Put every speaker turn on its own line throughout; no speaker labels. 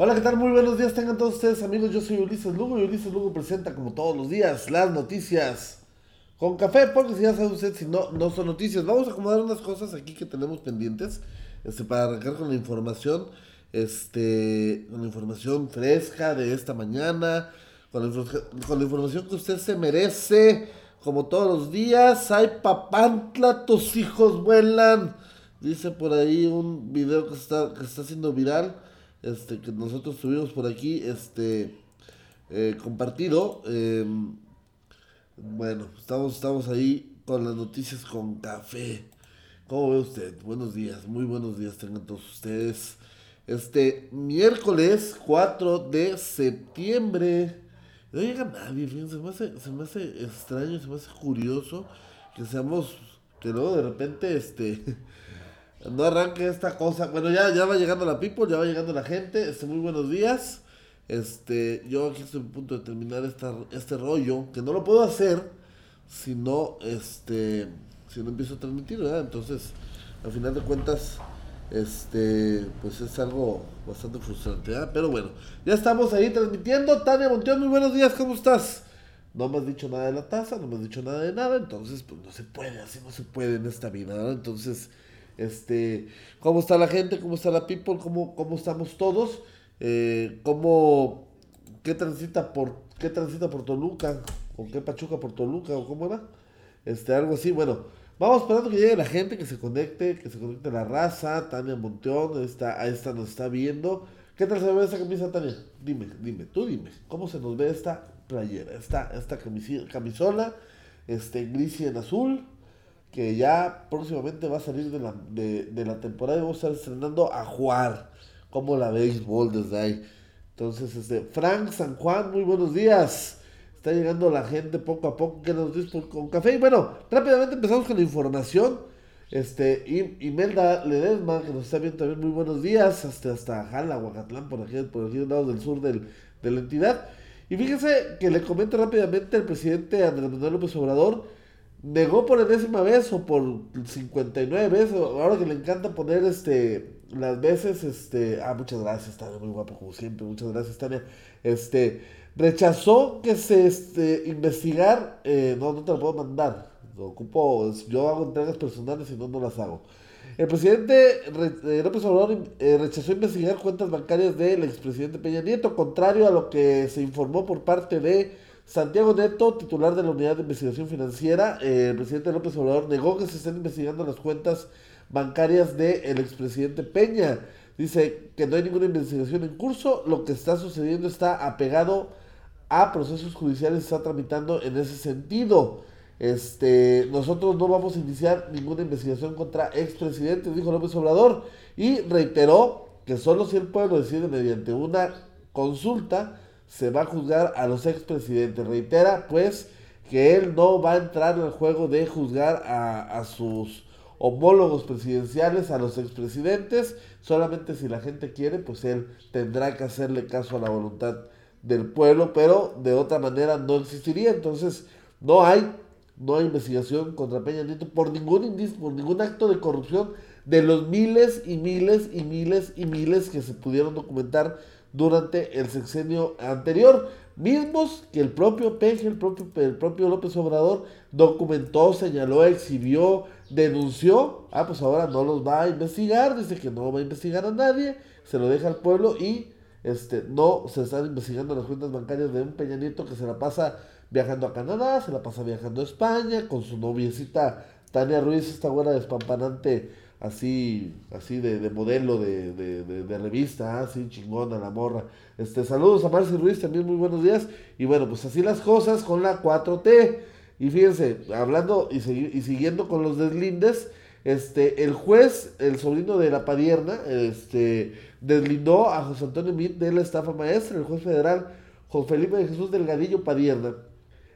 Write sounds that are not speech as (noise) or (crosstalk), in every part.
Hola, ¿qué tal? Muy buenos días, tengan todos ustedes amigos. Yo soy Ulises Lugo y Ulises Lugo presenta como todos los días las noticias con café, porque si ya sabe usted, si no, no son noticias. Vamos a acomodar unas cosas aquí que tenemos pendientes este, para arrancar con la información, este, con la información fresca de esta mañana, con la, con la información que usted se merece, como todos los días. Hay papantla, tus hijos vuelan. Dice por ahí un video que está, que está siendo viral este, que nosotros tuvimos por aquí, este, eh, compartido. Em, bueno, estamos, estamos ahí con las noticias con café. ¿Cómo ve usted? Buenos días, muy buenos días tengan todos ustedes. Este miércoles 4 de septiembre. No llega nadie, fíjense, se me, hace, se me hace extraño, se me hace curioso que seamos, que luego de repente, este, (laughs) no arranque esta cosa. Bueno, ya, ya va llegando la people, ya va llegando la gente. Este, muy buenos días. Este, yo aquí estoy a punto de terminar esta, este rollo, que no lo puedo hacer si no, este, si no empiezo a transmitir, ¿verdad? Entonces, al final de cuentas, este, pues es algo bastante frustrante, ¿verdad? Pero bueno, ya estamos ahí transmitiendo. Tania Monteón, muy buenos días, ¿cómo estás? No me has dicho nada de la taza, no me has dicho nada de nada, entonces, pues no se puede, así no se puede en esta vida, ¿verdad? Entonces, este, cómo está la gente, cómo está la people, cómo, cómo estamos todos, eh, cómo, qué transita por, qué transita por Toluca, o qué Pachuca por Toluca, o cómo era, este, algo así, bueno, vamos esperando que llegue la gente, que se conecte, que se conecte la raza, Tania Monteón, esta, esta nos está viendo, ¿qué tal se ve esta camisa, Tania? Dime, dime, tú dime, ¿cómo se nos ve esta playera, esta, esta camisola, este, gris y en azul, que ya próximamente va a salir de la, de, la temporada y vamos a estar estrenando a jugar como la béisbol desde ahí. Entonces, este, Frank San Juan, muy buenos días. Está llegando la gente poco a poco que nos dice con café. Y bueno, rápidamente empezamos con la información. Este, y Imelda Ledesma, que nos está viendo también, muy buenos días. Hasta, hasta Jala, Huacatlán, por aquí, por aquí lados del sur del, de la entidad. Y fíjese que le comento rápidamente al presidente Andrés Manuel López Obrador negó por enésima vez o por 59 veces, ahora que le encanta poner este las veces, este, ah, muchas gracias, Tania, muy guapo como siempre, muchas gracias, Tania, este, rechazó que se, este, investigar, eh, no, no te lo puedo mandar, lo ocupo, yo hago entregas personales y no, no las hago. El presidente eh, López Obrador eh, rechazó investigar cuentas bancarias del expresidente Peña Nieto, contrario a lo que se informó por parte de Santiago Neto, titular de la Unidad de Investigación Financiera, el presidente López Obrador negó que se estén investigando las cuentas bancarias del expresidente Peña. Dice que no hay ninguna investigación en curso, lo que está sucediendo está apegado a procesos judiciales, está tramitando en ese sentido. Este, nosotros no vamos a iniciar ninguna investigación contra expresidentes, dijo López Obrador, y reiteró que solo si el pueblo decide mediante una consulta se va a juzgar a los expresidentes. Reitera, pues, que él no va a entrar en el juego de juzgar a, sus homólogos presidenciales, a los expresidentes, solamente si la gente quiere, pues él tendrá que hacerle caso a la voluntad del pueblo, pero de otra manera no existiría. Entonces, no hay, no hay investigación contra Peña Nieto por ningún por ningún acto de corrupción de los miles y miles y miles y miles que se pudieron documentar durante el sexenio anterior, mismos que el propio Peje, el propio, el propio López Obrador documentó, señaló, exhibió, denunció, ah, pues ahora no los va a investigar, dice que no va a investigar a nadie, se lo deja al pueblo y este, no se están investigando las cuentas bancarias de un Peña Nieto que se la pasa viajando a Canadá, se la pasa viajando a España, con su noviecita Tania Ruiz, esta buena despampanante así, así de, de modelo de, de, de, revista, así ah, chingona la morra. Este, saludos a Marci Ruiz, también muy buenos días. Y bueno, pues así las cosas con la 4T. Y fíjense, hablando y, y siguiendo con los deslindes, este, el juez, el sobrino de la Padierna, este, deslindó a José Antonio Mit de la estafa maestra, el juez federal José Felipe de Jesús Delgadillo Padierna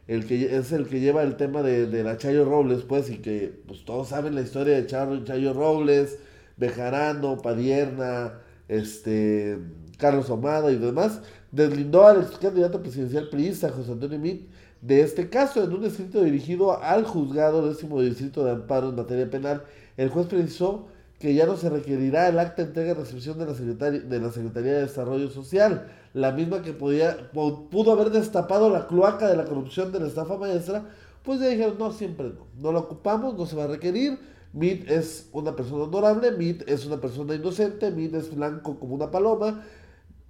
el que es el que lleva el tema de, de, la Chayo Robles, pues, y que pues todos saben la historia de Chayo, Chayo Robles, Bejarano, Padierna, este, Carlos Omada y demás, deslindó al ex candidato presidencial priista José Antonio Mit de este caso en un escrito dirigido al juzgado décimo distrito de amparo en materia penal. El juez precisó que ya no se requerirá el acta de entrega y recepción de la, Secretaría, de la Secretaría de Desarrollo Social, la misma que podía, pudo haber destapado la cloaca de la corrupción de la estafa maestra, pues ya dijeron, no, siempre no, no la ocupamos, no se va a requerir, Mead es una persona honorable, Mead es una persona inocente, Mead es blanco como una paloma,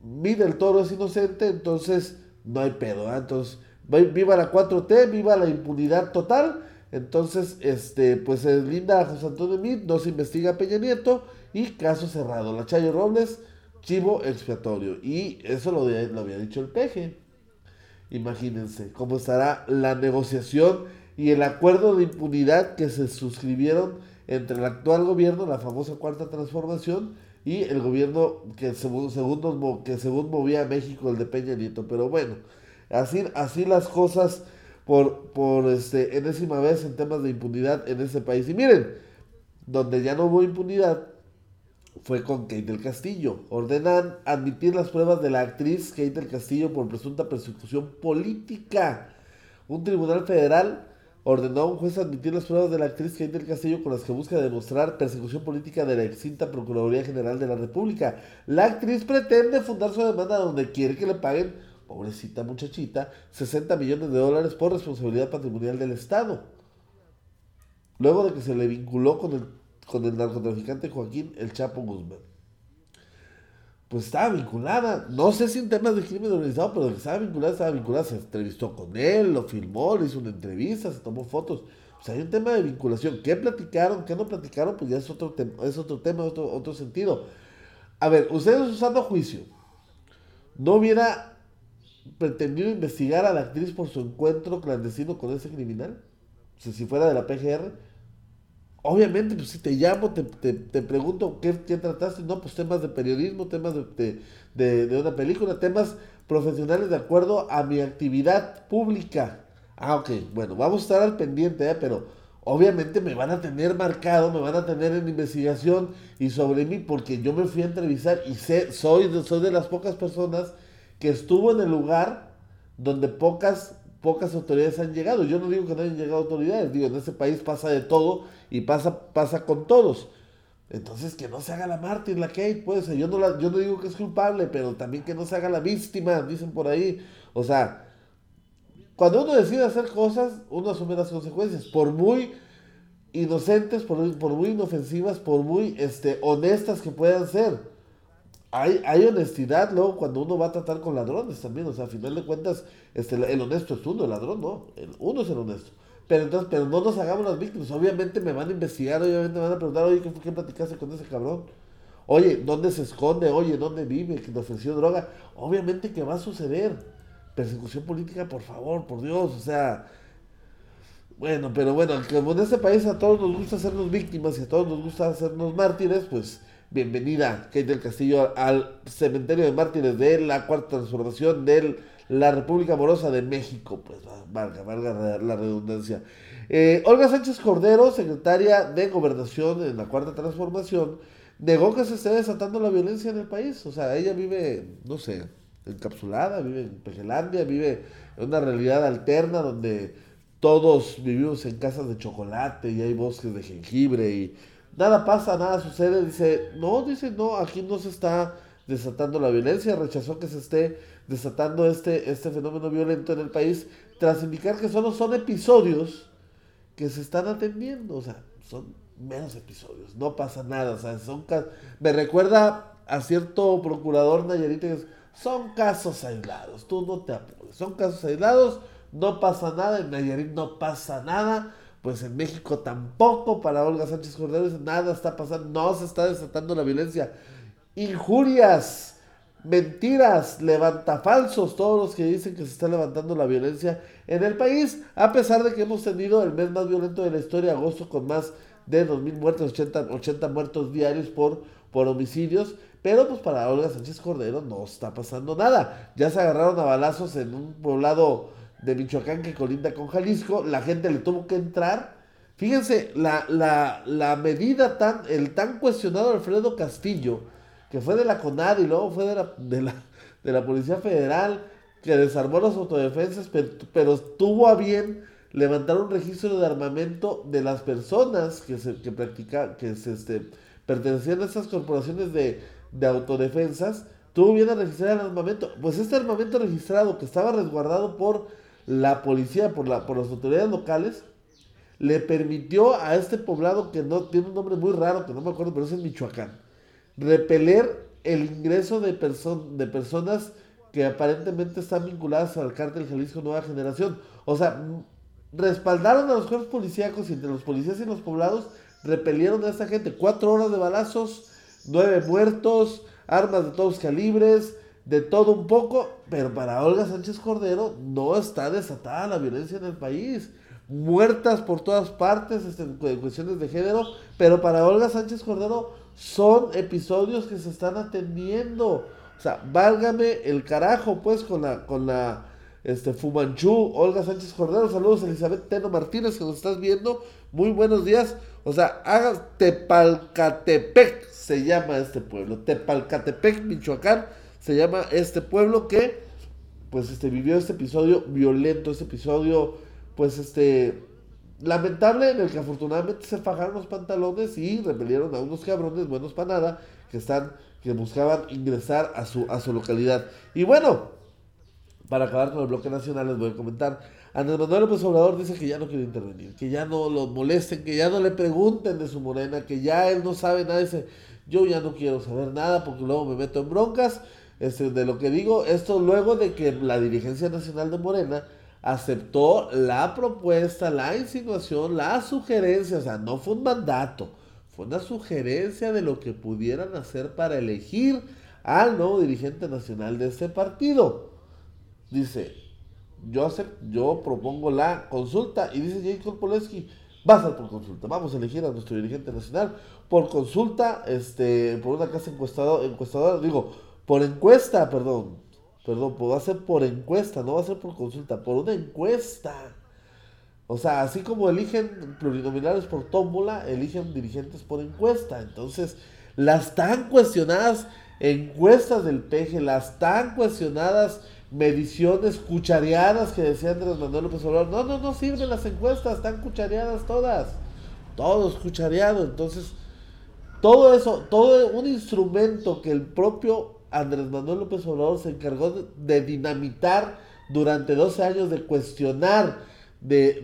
Mead el toro es inocente, entonces no hay pedo, ¿eh? entonces viva la 4T, viva la impunidad total, entonces, este, pues se linda a José Antonio Meade, no se investiga a Peña Nieto y caso cerrado. La Chayo Robles, chivo expiatorio. Y eso lo, había dicho el peje. Imagínense cómo estará la negociación y el acuerdo de impunidad que se suscribieron entre el actual gobierno, la famosa cuarta transformación, y el gobierno que según, que según movía a México, el de Peña Nieto. Pero bueno, así, así las cosas por, por este, enésima vez en temas de impunidad en ese país. Y miren, donde ya no hubo impunidad fue con Kate del Castillo. Ordenan admitir las pruebas de la actriz Kate del Castillo por presunta persecución política. Un tribunal federal ordenó a un juez admitir las pruebas de la actriz Kate del Castillo con las que busca demostrar persecución política de la extinta Procuraduría General de la República. La actriz pretende fundar su demanda donde quiere que le paguen pobrecita muchachita, 60 millones de dólares por responsabilidad patrimonial del Estado. Luego de que se le vinculó con el, con el narcotraficante Joaquín El Chapo Guzmán. Pues estaba vinculada, no sé si en temas de crimen organizado, pero estaba vinculada, estaba vinculada, se entrevistó con él, lo filmó, le hizo una entrevista, se tomó fotos. O sea, hay un tema de vinculación. ¿Qué platicaron? ¿Qué no platicaron? Pues ya es otro, es otro tema, otro, otro sentido. A ver, ustedes usando juicio, no hubiera pretendió investigar a la actriz por su encuentro clandestino con ese criminal? O sea, si fuera de la PGR. Obviamente, pues si te llamo, te, te, pregunto ¿qué, qué, trataste. No, pues temas de periodismo, temas de, de, de, una película, temas profesionales de acuerdo a mi actividad pública. Ah, ok, bueno, vamos a estar al pendiente, ¿eh? pero obviamente me van a tener marcado, me van a tener en investigación y sobre mí, porque yo me fui a entrevistar y sé, soy, soy de las pocas personas que estuvo en el lugar donde pocas, pocas autoridades han llegado. Yo no digo que no hayan llegado autoridades, digo, en ese país pasa de todo y pasa, pasa con todos. Entonces que no se haga la mártir, la Kate, pues, yo no, la, yo no digo que es culpable, pero también que no se haga la víctima, dicen por ahí. O sea, cuando uno decide hacer cosas, uno asume las consecuencias, por muy inocentes, por, por muy inofensivas, por muy este, honestas que puedan ser hay, hay honestidad luego cuando uno va a tratar con ladrones también. O sea, a final de cuentas, este, el honesto es uno, el ladrón no. El, uno es el honesto. Pero entonces, pero no nos hagamos las víctimas. Obviamente me van a investigar, obviamente me van a preguntar, oye, ¿qué, qué platicaste con ese cabrón? Oye, ¿dónde se esconde? Oye, ¿dónde vive? ¿Que te ofreció droga? Obviamente que va a suceder. Persecución política, por favor, por Dios. O sea, bueno, pero bueno, como en este país a todos nos gusta hacernos víctimas y a todos nos gusta hacernos mártires, pues bienvenida Kate del Castillo al cementerio de mártires de la cuarta transformación de la República Amorosa de México. Pues valga, valga la redundancia. Eh, Olga Sánchez Cordero, secretaria de Gobernación en la cuarta transformación, negó que se esté desatando la violencia en el país. O sea, ella vive, no sé, encapsulada, vive en Pejelandia, vive en una realidad alterna donde todos vivimos en casas de chocolate y hay bosques de jengibre y nada pasa, nada sucede. Dice, no, dice, no, aquí no se está desatando la violencia, rechazó que se esté desatando este, este fenómeno violento en el país, tras indicar que solo son episodios que se están atendiendo, o sea, son menos episodios, no pasa nada, o sea, son me recuerda a cierto procurador Nayarita que son casos aislados, tú no te apures, son casos aislados, no pasa nada, en Nayarit no pasa nada, pues en México tampoco para Olga Sánchez Cordero nada está pasando, no se está desatando la violencia. Injurias, mentiras, levantafalsos, todos los que dicen que se está levantando la violencia en el país, a pesar de que hemos tenido el mes más violento de la historia, agosto, con más de 2.000 muertos, 80, 80 muertos diarios por, por homicidios. Pero pues para Olga Sánchez Cordero no está pasando nada. Ya se agarraron a balazos en un poblado de Michoacán que colinda con Jalisco, la gente le tuvo que entrar. Fíjense, la, la, medida tan, el tan cuestionado Alfredo Castillo, que fue de la CONAD y luego fue de la, de la, de la Policía Federal, que desarmó las autodefensas, pero, tuvo a bien levantar un registro de armamento de las personas que se que practica, que se este, pertenecían a estas corporaciones de, de autodefensas, tuvo bien a registrar el armamento. Pues este armamento registrado, que estaba resguardado por la policía, por, la, por las autoridades locales, le permitió a este poblado, que no tiene un nombre muy raro, que no me acuerdo, pero es en Michoacán, repeler el ingreso de, de personas que aparentemente están vinculadas al cártel Jalisco Nueva Generación. O sea, respaldaron a los cuerpos policíacos y entre los policías y los poblados repelieron a esta gente. Cuatro horas de balazos, nueve muertos, armas de todos calibres, de todo un poco, pero para Olga Sánchez Cordero no está desatada la violencia en el país. Muertas por todas partes este, en cuestiones de género, pero para Olga Sánchez Cordero son episodios que se están atendiendo. O sea, válgame el carajo, pues, con la, con la este, Fumanchú, Olga Sánchez Cordero. Saludos, Elizabeth Teno Martínez, que nos estás viendo. Muy buenos días. O sea, haga Tepalcatepec se llama este pueblo. Tepalcatepec, Michoacán, se llama este pueblo que, pues, este, vivió este episodio violento, este episodio, pues, este, lamentable en el que afortunadamente se fajaron los pantalones y repelieron a unos cabrones buenos para nada que están, que buscaban ingresar a su, a su localidad. Y bueno, para acabar con el bloque nacional les voy a comentar Andrés Manuel López Obrador dice que ya no quiere intervenir, que ya no lo molesten, que ya no le pregunten de su morena, que ya él no sabe nada. Dice, yo ya no quiero saber nada porque luego me meto en broncas. Este, de lo que digo, esto luego de que la dirigencia nacional de Morena aceptó la propuesta, la insinuación, la sugerencia, o sea, no fue un mandato, fue una sugerencia de lo que pudieran hacer para elegir al nuevo dirigente nacional de este partido. Dice, yo, yo propongo la consulta y dice Jacob Poleski, va a ser por consulta, vamos a elegir a nuestro dirigente nacional por consulta, este, por una casa encuestadora, encuestadora digo, por encuesta, perdón, perdón, pues va a ser por encuesta, no va a ser por consulta, por una encuesta. O sea, así como eligen plurinominales por tómbola, eligen dirigentes por encuesta. Entonces, las tan cuestionadas encuestas del PG, las tan cuestionadas mediciones cuchareadas que decía Andrés Manuel López Obrador. No, no, no sirven las encuestas, están cuchareadas todas. Todos cuchareados. Entonces, todo eso, todo un instrumento que el propio Andrés Manuel López Obrador se encargó de, dinamitar durante 12 años, de cuestionar, de,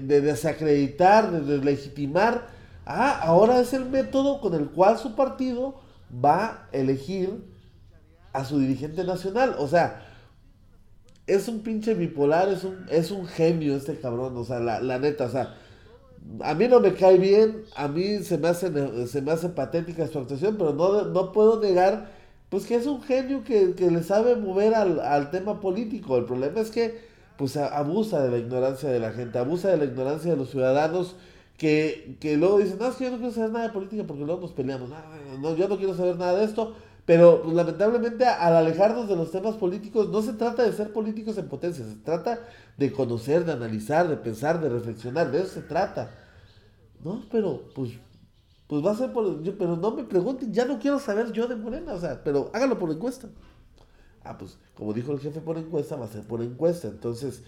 de, desacreditar, de deslegitimar. Ah, ahora es el método con el cual su partido va a elegir a su dirigente nacional. O sea, es un pinche bipolar, es un, es un genio este cabrón, o sea, la, la neta, o sea, a mí no me cae bien, a mí se me hace, se me hace patética su actuación, pero no, no puedo negar, pues que es un genio que, le sabe mover al, tema político. El problema es que, pues abusa de la ignorancia de la gente, abusa de la ignorancia de los ciudadanos, que, que luego dicen, no, es que yo no quiero saber nada de política porque luego nos peleamos, no, no yo no quiero saber nada de esto, pero pues, lamentablemente al alejarnos de los temas políticos no se trata de ser políticos en potencia, se trata de conocer, de analizar, de pensar, de reflexionar, de eso se trata. No, pero pues pues va a ser por yo, pero no me pregunten, ya no quiero saber yo de Morena, o sea, pero hágalo por encuesta. Ah, pues como dijo el jefe por encuesta, va a ser por encuesta. Entonces,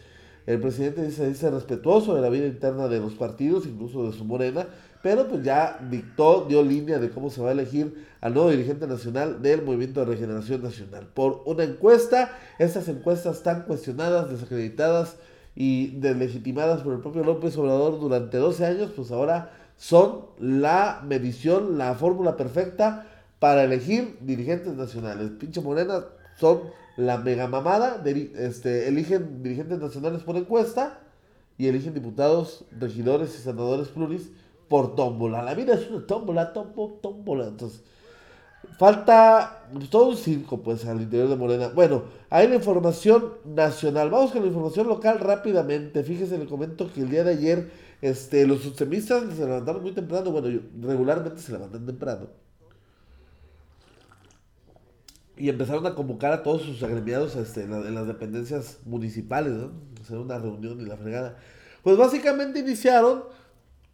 el presidente dice, dice respetuoso de la vida interna de los partidos, incluso de su Morena, pero pues ya dictó, dio línea de cómo se va a elegir al nuevo dirigente nacional del Movimiento de Regeneración Nacional. Por una encuesta, estas encuestas están cuestionadas, desacreditadas y deslegitimadas por el propio López Obrador durante 12 años, pues ahora son la medición, la fórmula perfecta para elegir dirigentes nacionales. Pinche Morena son la mega mamada, este, eligen dirigentes nacionales por encuesta y eligen diputados, regidores y senadores pluris por tómbola. La vida es una tómbola, tómbola, tómbola. Entonces, falta pues, todo un circo, pues, al interior de Morena. Bueno, hay la información nacional. Vamos con la información local rápidamente. Fíjese, le comento que el día de ayer, este, los sustemistas se levantaron muy temprano. Bueno, regularmente se levantan temprano. Y empezaron a convocar a todos sus agremiados este, en, las dependencias municipales, ¿no? Hacer una reunión y la fregada. Pues básicamente iniciaron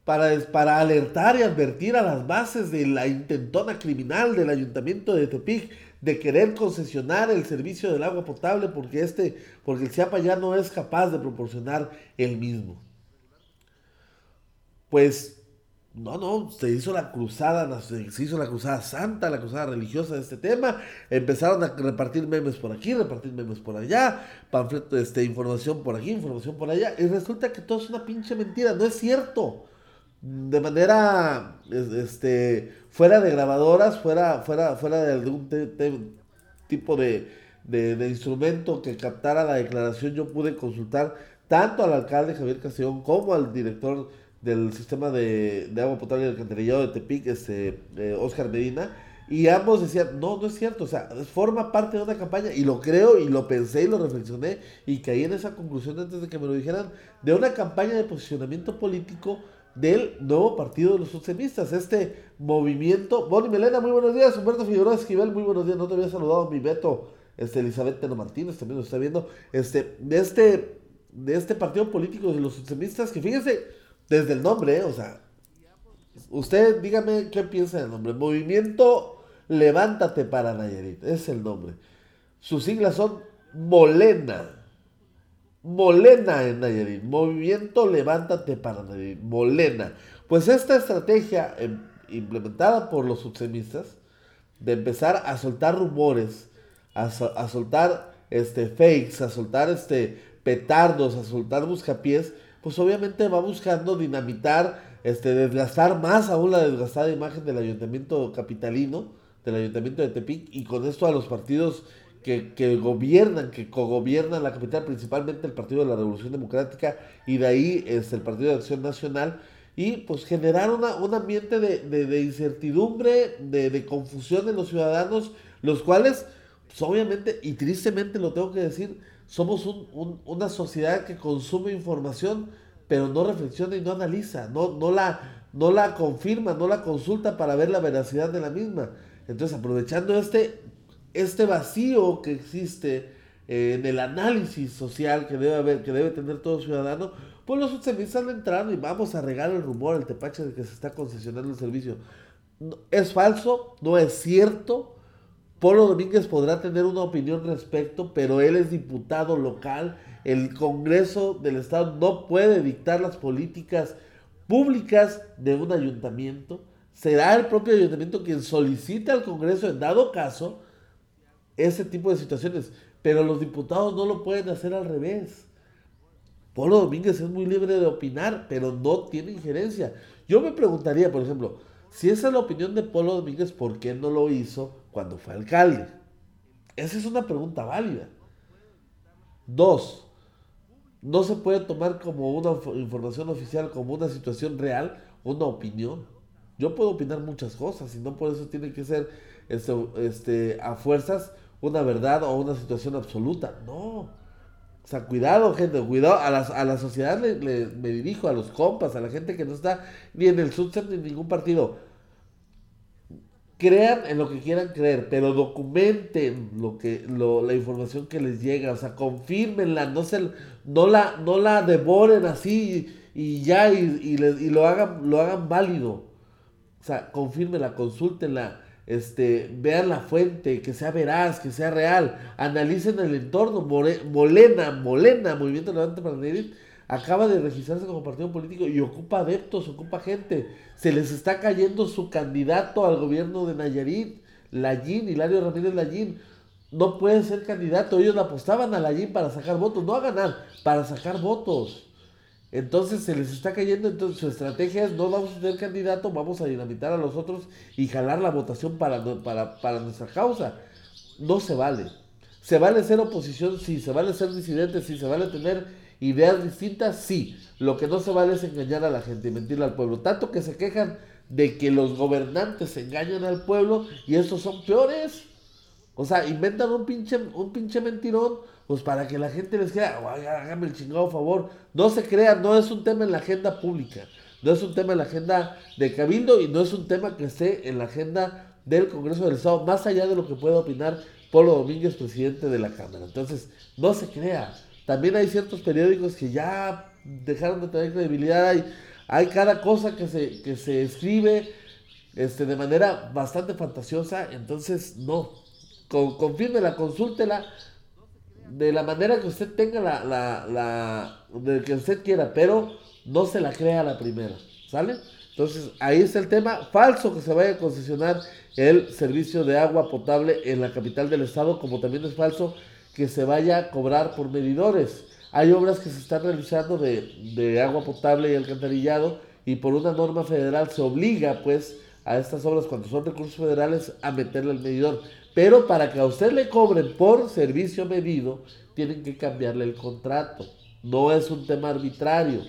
para, para alertar y advertir a las bases de la intentona criminal del ayuntamiento de Tepic de querer concesionar el servicio del agua potable porque este, porque el CIAPA ya no es capaz de proporcionar el mismo. Pues no, no, se hizo la cruzada, se hizo la cruzada santa, la cruzada religiosa de este tema. Empezaron a repartir memes por aquí, repartir memes por allá, panfleto, este, información por aquí, información por allá. Y resulta que todo es una pinche mentira, no es cierto. De manera, este, fuera de grabadoras, fuera, fuera, fuera de algún tipo de, de instrumento que captara la declaración, yo pude consultar tanto al alcalde Javier Castellón como al director del sistema de, agua potable y alcantarillado de Tepic, este, Oscar Medina, y ambos decían, no, no es cierto, o sea, forma parte de una campaña, y lo creo, y lo pensé, y lo reflexioné, y caí en esa conclusión antes de que me lo dijeran, de una campaña de posicionamiento político del nuevo partido de los socialistas, este movimiento. Bonnie Melena, muy buenos días, Humberto Figueroa Esquivel, muy buenos días, no te había saludado, mi Beto, este, Elizabeth Teno Martínez también lo está viendo, este, de este, de este partido político de los socialistas, que fíjense, desde el nombre, o sea, usted dígame qué piensa del nombre. Movimiento Levántate para Nayarit, es el nombre. Sus siglas son Molena. Molena en Nayarit. Movimiento Levántate para Nayarit. Molena. Pues esta estrategia em, implementada por los subsemistas de empezar a soltar rumores, a, a soltar este, fakes, a soltar este, petardos, a soltar buscapiés, pues obviamente va buscando dinamitar, este, desgastar más aún la desgastada imagen del ayuntamiento capitalino, del ayuntamiento de Tepic, y con esto a los partidos que, que gobiernan, que cogobiernan la capital, principalmente el Partido de la Revolución Democrática, y de ahí es el Partido de Acción Nacional, y pues generar una, un ambiente de, de, incertidumbre, de, de, confusión en los ciudadanos, los cuales, pues obviamente, y tristemente lo tengo que decir, somos una sociedad que consume información, pero no reflexiona y no analiza, no, no, la, no la confirma, no la consulta para ver la veracidad de la misma. Entonces, aprovechando este, este vacío que existe eh, en el análisis social que debe haber, que debe tener todo ciudadano, pues los extremistas han entrado y vamos a regar el rumor, el tepache de que se está concesionando el servicio. es falso, no es cierto, Polo Domínguez podrá tener una opinión respecto, pero él es diputado local. El Congreso del Estado no puede dictar las políticas públicas de un ayuntamiento. Será el propio ayuntamiento quien solicite al Congreso, en dado caso, ese tipo de situaciones. Pero los diputados no lo pueden hacer al revés. Polo Domínguez es muy libre de opinar, pero no tiene injerencia. Yo me preguntaría, por ejemplo, si esa es la opinión de Polo Domínguez, ¿por qué no lo hizo cuando fue alcalde? Esa es una pregunta válida. Dos, no se puede tomar como una información oficial, como una situación real, una opinión. Yo puedo opinar muchas cosas y no por eso tiene que ser este, este, a fuerzas una verdad o una situación absoluta. No. O sea, cuidado, gente, cuidado. A la, a la sociedad le, me dirijo, a los compas, a la gente que no está ni en el subset ni en ningún partido. Crean en lo que quieran creer, pero documenten lo que, lo, la información que les llega, o sea, confirmenla, no, se, no, la, no la devoren así y, ya, y, y, y, lo, hagan, lo hagan válido. O sea, confirmenla, consúltenla este, vean la fuente, que sea veraz, que sea real, analicen el entorno. Molena, Molena, Movimiento Levante para acaba de registrarse como partido político y ocupa adeptos, ocupa gente. Se les está cayendo su candidato al gobierno de Nayarit, Lallín, Hilario Ramírez Lallín. No puede ser candidato. Ellos apostaban a Lallín para sacar votos, no a ganar, para sacar votos. Entonces se les está cayendo, entonces su estrategia es no vamos a tener candidato, vamos a dinamitar a los otros y jalar la votación para, para, para nuestra causa. No se vale. Se vale ser oposición, sí, se vale ser disidente, sí, se vale tener ideas distintas, sí. Lo que no se vale es engañar a la gente y mentirle al pueblo. Tanto que se quejan de que los gobernantes engañan al pueblo y estos son peores. O sea, inventan un pinche, un pinche mentirón pues para que la gente les crea, hágame el chingado favor. No se crea, no es un tema en la agenda pública, no es un tema en la agenda de Cabildo y no es un tema que esté en la agenda del Congreso del Estado, más allá de lo que pueda opinar Polo Domínguez, presidente de la Cámara. Entonces, no se crea. También hay ciertos periódicos que ya dejaron de tener credibilidad. Hay, hay cada cosa que se, que se escribe este, de manera bastante fantasiosa. Entonces, no. Con, confírmela, consúltela de la manera que usted tenga la, la, de que usted quiera, pero no se la crea la primera, ¿sale? Entonces, ahí está el tema. Falso que se vaya a concesionar el servicio de agua potable en la capital del estado, como también es falso que se vaya a cobrar por medidores. Hay obras que se están realizando de, agua potable y alcantarillado y por una norma federal se obliga pues a estas obras cuando son recursos federales a meterle el medidor. Pero para que a usted le cobren por servicio medido, tienen que cambiarle el contrato. No es un tema arbitrario.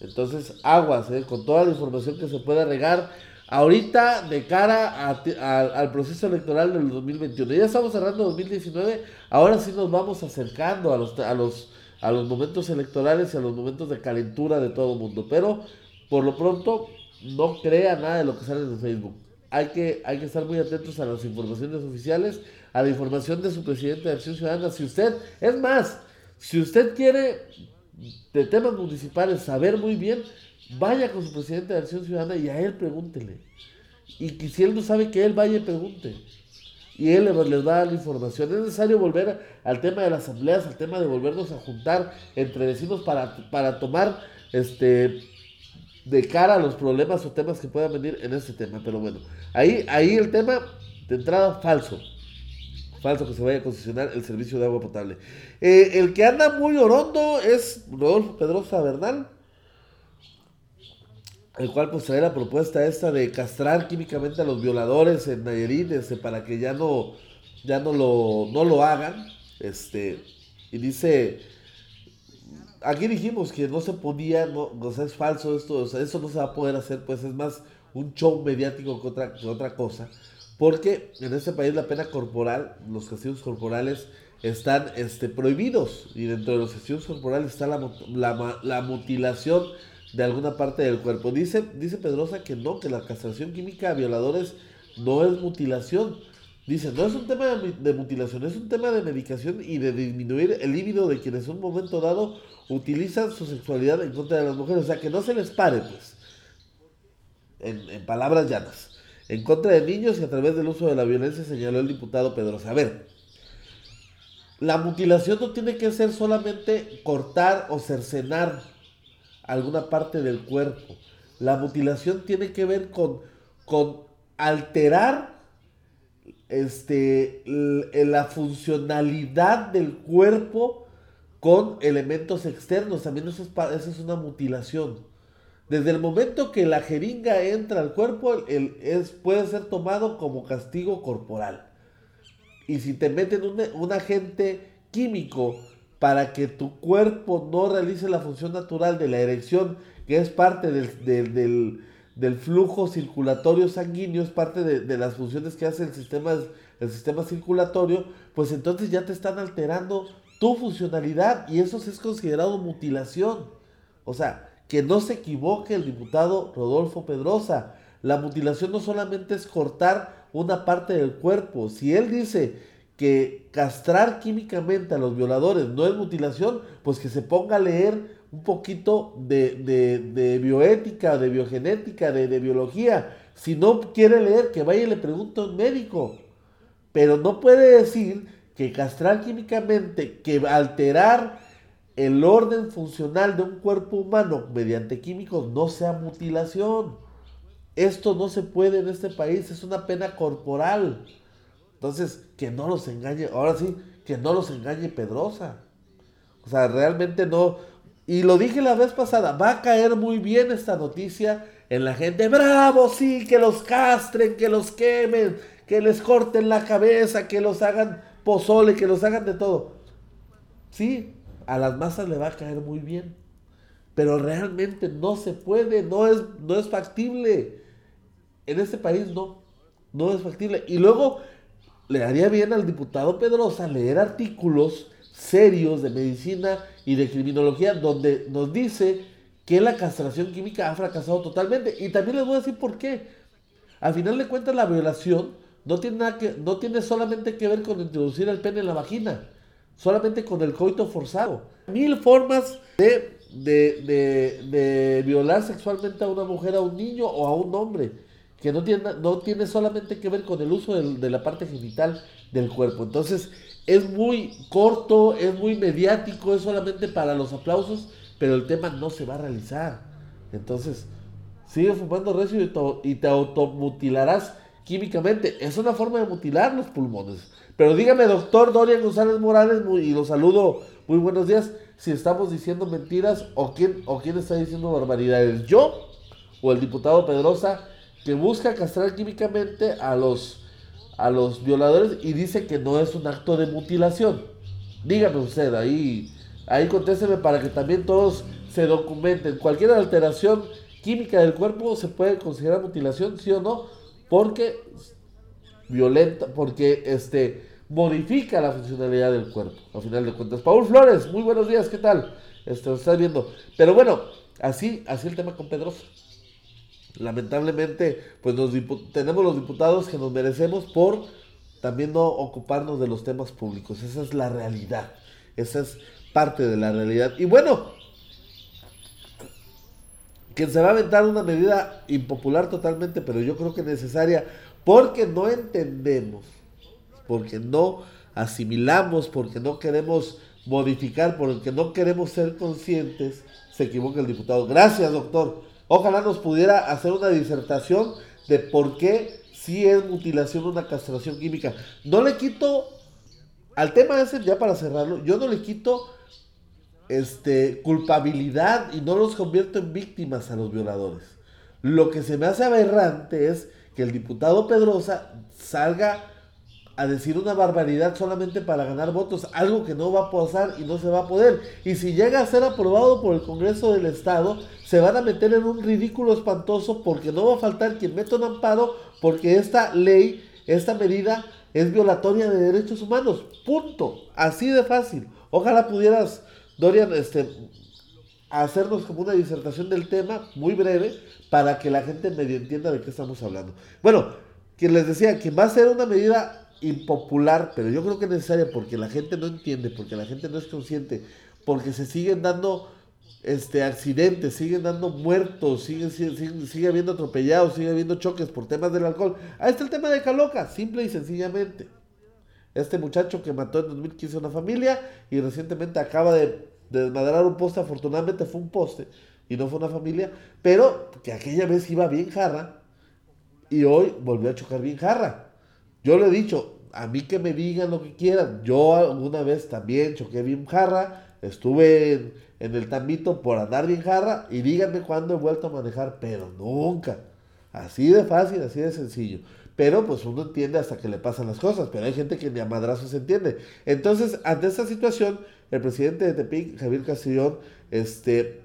Entonces, aguas, ¿eh? con toda la información que se puede regar ahorita de cara al proceso electoral del 2021. Ya estamos cerrando 2019, ahora sí nos vamos acercando a los, a los, a los momentos electorales y a los momentos de calentura de todo el mundo. Pero, por lo pronto, no crea nada de lo que sale en Facebook. Hay que, hay que estar muy atentos a las informaciones oficiales, a la información de su presidente de Acción Ciudadana. Si usted, es más, si usted quiere de temas municipales saber muy bien, vaya con su presidente de Acción Ciudadana y a él pregúntele. Y que si él no sabe que él vaya y pregunte. Y él les va a dar la información. Es necesario volver al tema de las asambleas, al tema de volvernos a juntar entre vecinos para, para tomar este de cara los problemas o temas que puedan venir en este tema. Pero bueno, ahí, ahí el tema de entrada falso falso que se vaya a concesionar el servicio de agua potable. Eh, el que anda muy orondo es Rodolfo Pedrosa Bernal, el cual pues trae la propuesta esta de castrar químicamente a los violadores en Nayarit este, para que ya no, ya no lo, no lo hagan. Este, y dice, aquí dijimos que no se podía, no, o sea, es falso esto, o sea, eso no se va a poder hacer, pues es más un show mediático que otra, que otra cosa. Porque en este país la pena corporal, los castigos corporales están este, prohibidos. Y dentro de los castigos corporales está la, mutilación de alguna parte del cuerpo. Dice, dice Pedrosa que no, que la castración química a violadores no es mutilación. Dice, no es un tema de, mutilación, es un tema de medicación y de disminuir el líbido de quienes en un momento dado utilizan su sexualidad en contra de las mujeres. O sea, que no se les pare, pues. en palabras llanas en contra de niños y a través del uso de la violencia, señaló el diputado Pedrosa. A ver, la mutilación no tiene que ser solamente cortar o cercenar alguna parte del cuerpo. La mutilación tiene que ver con, con alterar este, la funcionalidad del cuerpo con elementos externos. También eso eso es una mutilación. Desde el momento que la jeringa entra al cuerpo, el, es, puede ser tomado como castigo corporal. Y si te meten un, agente químico para que tu cuerpo no realice la función natural de la erección, que es parte del, flujo circulatorio sanguíneo, es parte de, las funciones que hace el sistema, el sistema circulatorio, pues entonces ya te están alterando tu funcionalidad y eso es considerado mutilación. O sea, que no se equivoque el diputado Rodolfo Pedrosa. La mutilación no solamente es cortar una parte del cuerpo. Si él dice que castrar químicamente a los violadores no es mutilación, pues que se ponga a leer un poquito de, bioética, de biogenética, de, de, biología. Si no quiere leer, que vaya y le pregunte a un médico. Pero no puede decir que castrar químicamente, que alterar el orden funcional de un cuerpo humano mediante químicos no sea mutilación. Esto no se puede en este país, es una pena corporal. Entonces, que no los engañe, ahora sí, que no los engañe Pedrosa. O sea, realmente no. Y lo dije la vez pasada, va a caer muy bien esta noticia en la gente. Bravo, sí, que los castren, que los quemen, que les corten la cabeza, que los hagan pozole, que los hagan de todo. Sí, a las masas le va a caer muy bien. Pero realmente no se puede, no es, no es factible. En este país no, no es factible. Y luego le haría bien al diputado Pedrosa leer artículos serios de medicina y de criminología donde nos dice que la castración química ha fracasado totalmente. Y también les voy a decir por qué. Al final de cuentas la violación no tiene, nada que, no tiene solamente que ver con introducir el pene en la vagina solamente con el coito forzado. Mil formas de, de, violar sexualmente a una mujer, a un niño o a un hombre, que no tiene, no tiene solamente que ver con el uso de la parte genital del cuerpo. Entonces, es muy corto, es muy mediático, es solamente para los aplausos, pero el tema no se va a realizar. Entonces, sigue fumando recio y, te automutilarás químicamente. Es una forma de mutilar los pulmones. Pero dígame, doctor Dorian González Morales, y lo saludo, muy buenos días, si estamos diciendo mentiras o quién, o quién está diciendo barbaridades, yo o el diputado Pedrosa, que busca castrar químicamente a los, a los violadores y dice que no es un acto de mutilación. Dígame usted, ahí, ahí contésteme para que también todos se documenten. Cualquier alteración química del cuerpo se puede considerar mutilación, sí o no, porque violenta, porque este modifica la funcionalidad del cuerpo, a final de cuentas. Paul Flores, muy buenos días, ¿qué tal? Este, estás viendo. Pero bueno, así, así el tema con Pedrosa. Lamentablemente, pues nos tenemos los diputados que nos merecemos por también no ocuparnos de los temas públicos. Esa es la realidad. Esa es parte de la realidad. Y bueno, que se va a aventar una medida impopular totalmente, pero yo creo que necesaria, porque no entendemos, porque no asimilamos, porque no queremos modificar, porque no queremos ser conscientes, se equivoca el diputado. Gracias, doctor. Ojalá nos pudiera hacer una disertación de por qué si es mutilación una castración química. No le quito al tema ese, ya para cerrarlo, yo no le quito este, culpabilidad y no los convierto en víctimas a los violadores. Lo que se me hace aberrante es que el diputado Pedrosa salga a decir una barbaridad solamente para ganar votos, algo que no va a pasar y no se va a poder. Y si llega a ser aprobado por el Congreso del Estado, se van a meter en un ridículo espantoso porque no va a faltar quien meta un amparo porque esta ley, esta medida es violatoria de derechos humanos. Punto. Así de fácil. Ojalá pudieras, Dorian, este, hacernos como una disertación del tema, muy breve, para que la gente medio entienda de qué estamos hablando. Bueno, quien les decía, que va a ser una medida impopular, pero yo creo que es necesaria porque la gente no entiende, porque la gente no es consciente, porque se siguen dando este accidentes, siguen dando muertos, sigue, sigue, sigue, habiendo atropellados, sigue habiendo choques por temas del alcohol. Ahí está el tema de Caloca, simple y sencillamente. Este muchacho que mató en 2015 a una familia y recientemente acaba de desmadrar un poste, afortunadamente fue un poste y no fue una familia, pero que aquella vez iba bien jarra y hoy volvió a chocar bien jarra. Yo le he dicho, a mí que me digan lo que quieran. Yo alguna vez también choqué bien jarra, estuve en, el tambito por andar bien jarra y díganme cuándo he vuelto a manejar, pero nunca. Así de fácil, así de sencillo. Pero pues uno entiende hasta que le pasan las cosas, pero hay gente que ni a madrazos se entiende. Entonces, ante esta situación, el presidente de Tepic, Javier Castellón, este,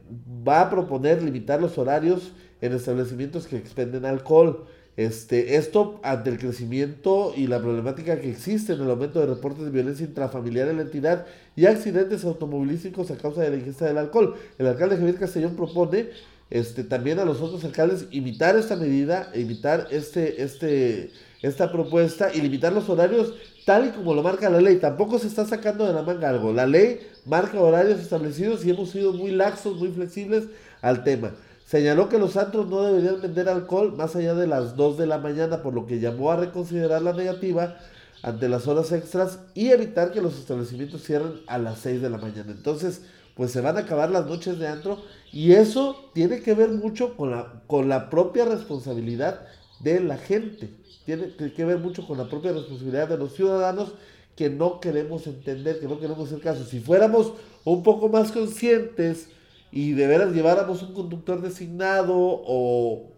va a proponer limitar los horarios en establecimientos que expenden alcohol. Este, esto ante el crecimiento y la problemática que existe en el aumento de reportes de violencia intrafamiliar en la entidad y accidentes automovilísticos a causa de la ingesta del alcohol. El alcalde Javier Castellón propone este, también a los otros alcaldes imitar esta medida, imitar este, este, esta propuesta y limitar los horarios tal y como lo marca la ley. Tampoco se está sacando de la manga algo. La ley marca horarios establecidos y hemos sido muy laxos, muy flexibles al tema. Señaló que los antros no deberían vender alcohol más allá de las 2 de la mañana, por lo que llamó a reconsiderar la negativa ante las horas extras y evitar que los establecimientos cierren a las 6 de la mañana. Entonces, pues se van a acabar las noches de antro y eso tiene que ver mucho con la, con la propia responsabilidad de la gente. Tiene que ver mucho con la propia responsabilidad de los ciudadanos que no queremos entender, que no queremos hacer caso. Si fuéramos un poco más conscientes y de veras lleváramos un conductor designado o,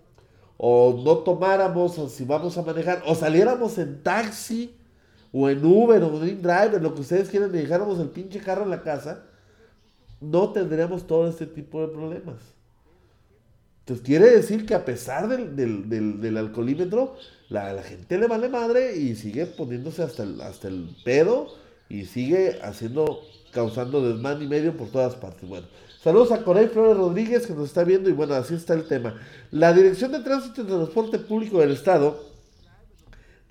o no tomáramos o si vamos a manejar o saliéramos en taxi o en Uber o en Driver, lo que ustedes quieran, y dejáramos el pinche carro en la casa, no tendríamos todo este tipo de problemas. Entonces quiere decir que a pesar del, del, del, del alcoholímetro, la, la, gente le vale madre y sigue poniéndose hasta el, hasta el pedo y sigue haciendo, causando desmán y medio por todas partes. Bueno, saludos a Corey Flores Rodríguez que nos está viendo y bueno, así está el tema. La Dirección de Tránsito y Transporte Público del Estado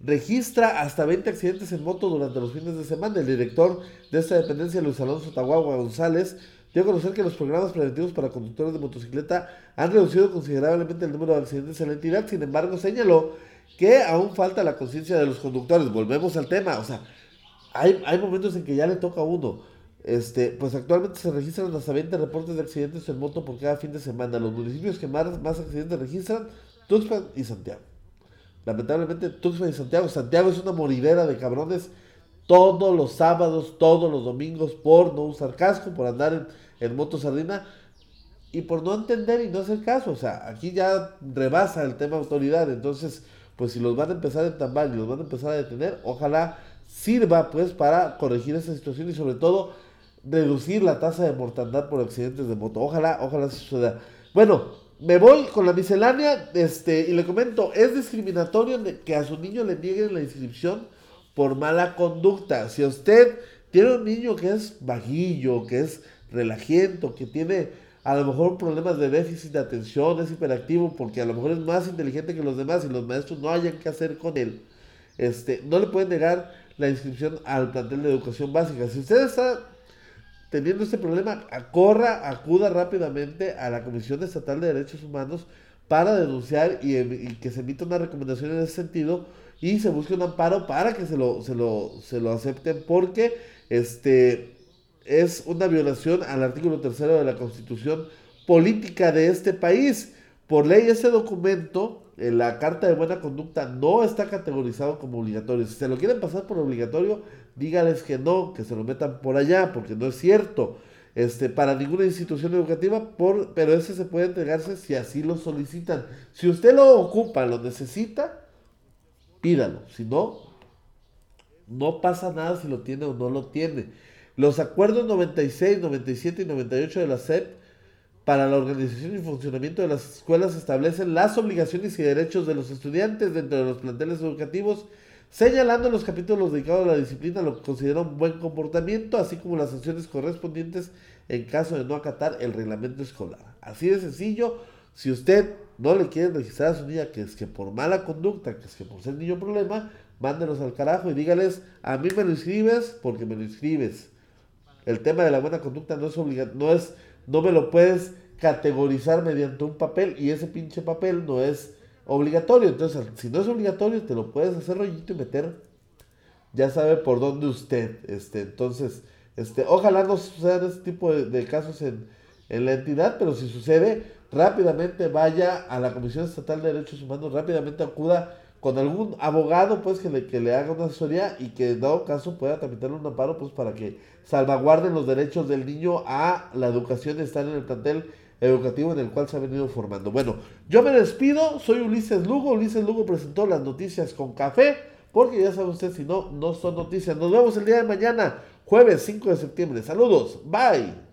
registra hasta 20 accidentes en moto durante los fines de semana. El director de esta dependencia, Luis Alonso Tahuagua González, dio a conocer que los programas preventivos para conductores de motocicleta han reducido considerablemente el número de accidentes en la entidad. Sin embargo, señaló que aún falta la conciencia de los conductores. Volvemos al tema, o sea, hay, hay momentos en que ya le toca a uno. Este, pues actualmente se registran hasta 20 reportes de accidentes en moto por cada fin de semana. Los municipios que más, más accidentes registran, Tuxpan y Santiago. Lamentablemente, Tuxpan y Santiago. Santiago es una moridera de cabrones todos los sábados, todos los domingos, por no usar casco, por andar en, moto sardina y por no entender y no hacer caso. O sea, aquí ya rebasa el tema autoridad. Entonces, pues si los van a empezar a entambar y los van a empezar a detener, ojalá sirva pues para corregir esa situación y sobre todo reducir la tasa de mortandad por accidentes de moto. Ojalá, ojalá se suceda. Bueno, me voy con la miscelánea este, y le comento, es discriminatorio que a su niño le nieguen la inscripción por mala conducta. Si usted tiene un niño que es vaguillo, que es relajiento, que tiene a lo mejor problemas de déficit de atención, es hiperactivo porque a lo mejor es más inteligente que los demás y los maestros no hayan que hacer con él, este, no le pueden negar la inscripción al plantel de educación básica. Si usted está teniendo este problema, corra, acuda rápidamente a la Comisión Estatal de Derechos Humanos para denunciar y, y que se emita una recomendación en ese sentido y se busque un amparo para que se lo, se lo, se lo acepten porque este, es una violación al artículo tercero de la Constitución política de este país. Por ley, ese documento, en la Carta de Buena Conducta, no está categorizado como obligatorio. Si se lo quieren pasar por obligatorio, dígales que no, que se lo metan por allá, porque no es cierto. Este, para ninguna institución educativa, por, pero ese se puede entregarse si así lo solicitan. Si usted lo ocupa, lo necesita, pídalo. Si no, no pasa nada si lo tiene o no lo tiene. Los acuerdos 96, 97 y 98 de la SEP para la organización y funcionamiento de las escuelas establecen las obligaciones y derechos de los estudiantes dentro de los planteles educativos, señalando los capítulos dedicados a la disciplina lo que considera un buen comportamiento, así como las sanciones correspondientes en caso de no acatar el reglamento escolar. Así de sencillo, si usted no le quiere registrar a su niña que es que por mala conducta, que es que por ser niño problema, mándenos al carajo y dígales, a mí me lo inscribes porque me lo inscribes. El tema de la buena conducta no es obligado, no es, no me lo puedes categorizar mediante un papel y ese pinche papel no es obligatorio. Entonces, si no es obligatorio, te lo puedes hacer rollito y meter. Ya sabe por dónde usted. Este, entonces, este, ojalá no sucedan este tipo de, casos en, en la entidad, pero si sucede, rápidamente vaya a la Comisión Estatal de Derechos Humanos, rápidamente acuda con algún abogado pues que le, que le haga una asesoría y que en dado caso pueda tramitarle un amparo pues para que salvaguarden los derechos del niño a la educación estar en el plantel educativo en el cual se ha venido formando. Bueno, yo me despido, soy Ulises Lugo, Ulises Lugo presentó las noticias con café, porque ya sabe usted si no, no son noticias. Nos vemos el día de mañana, jueves 5 de septiembre. Saludos, bye.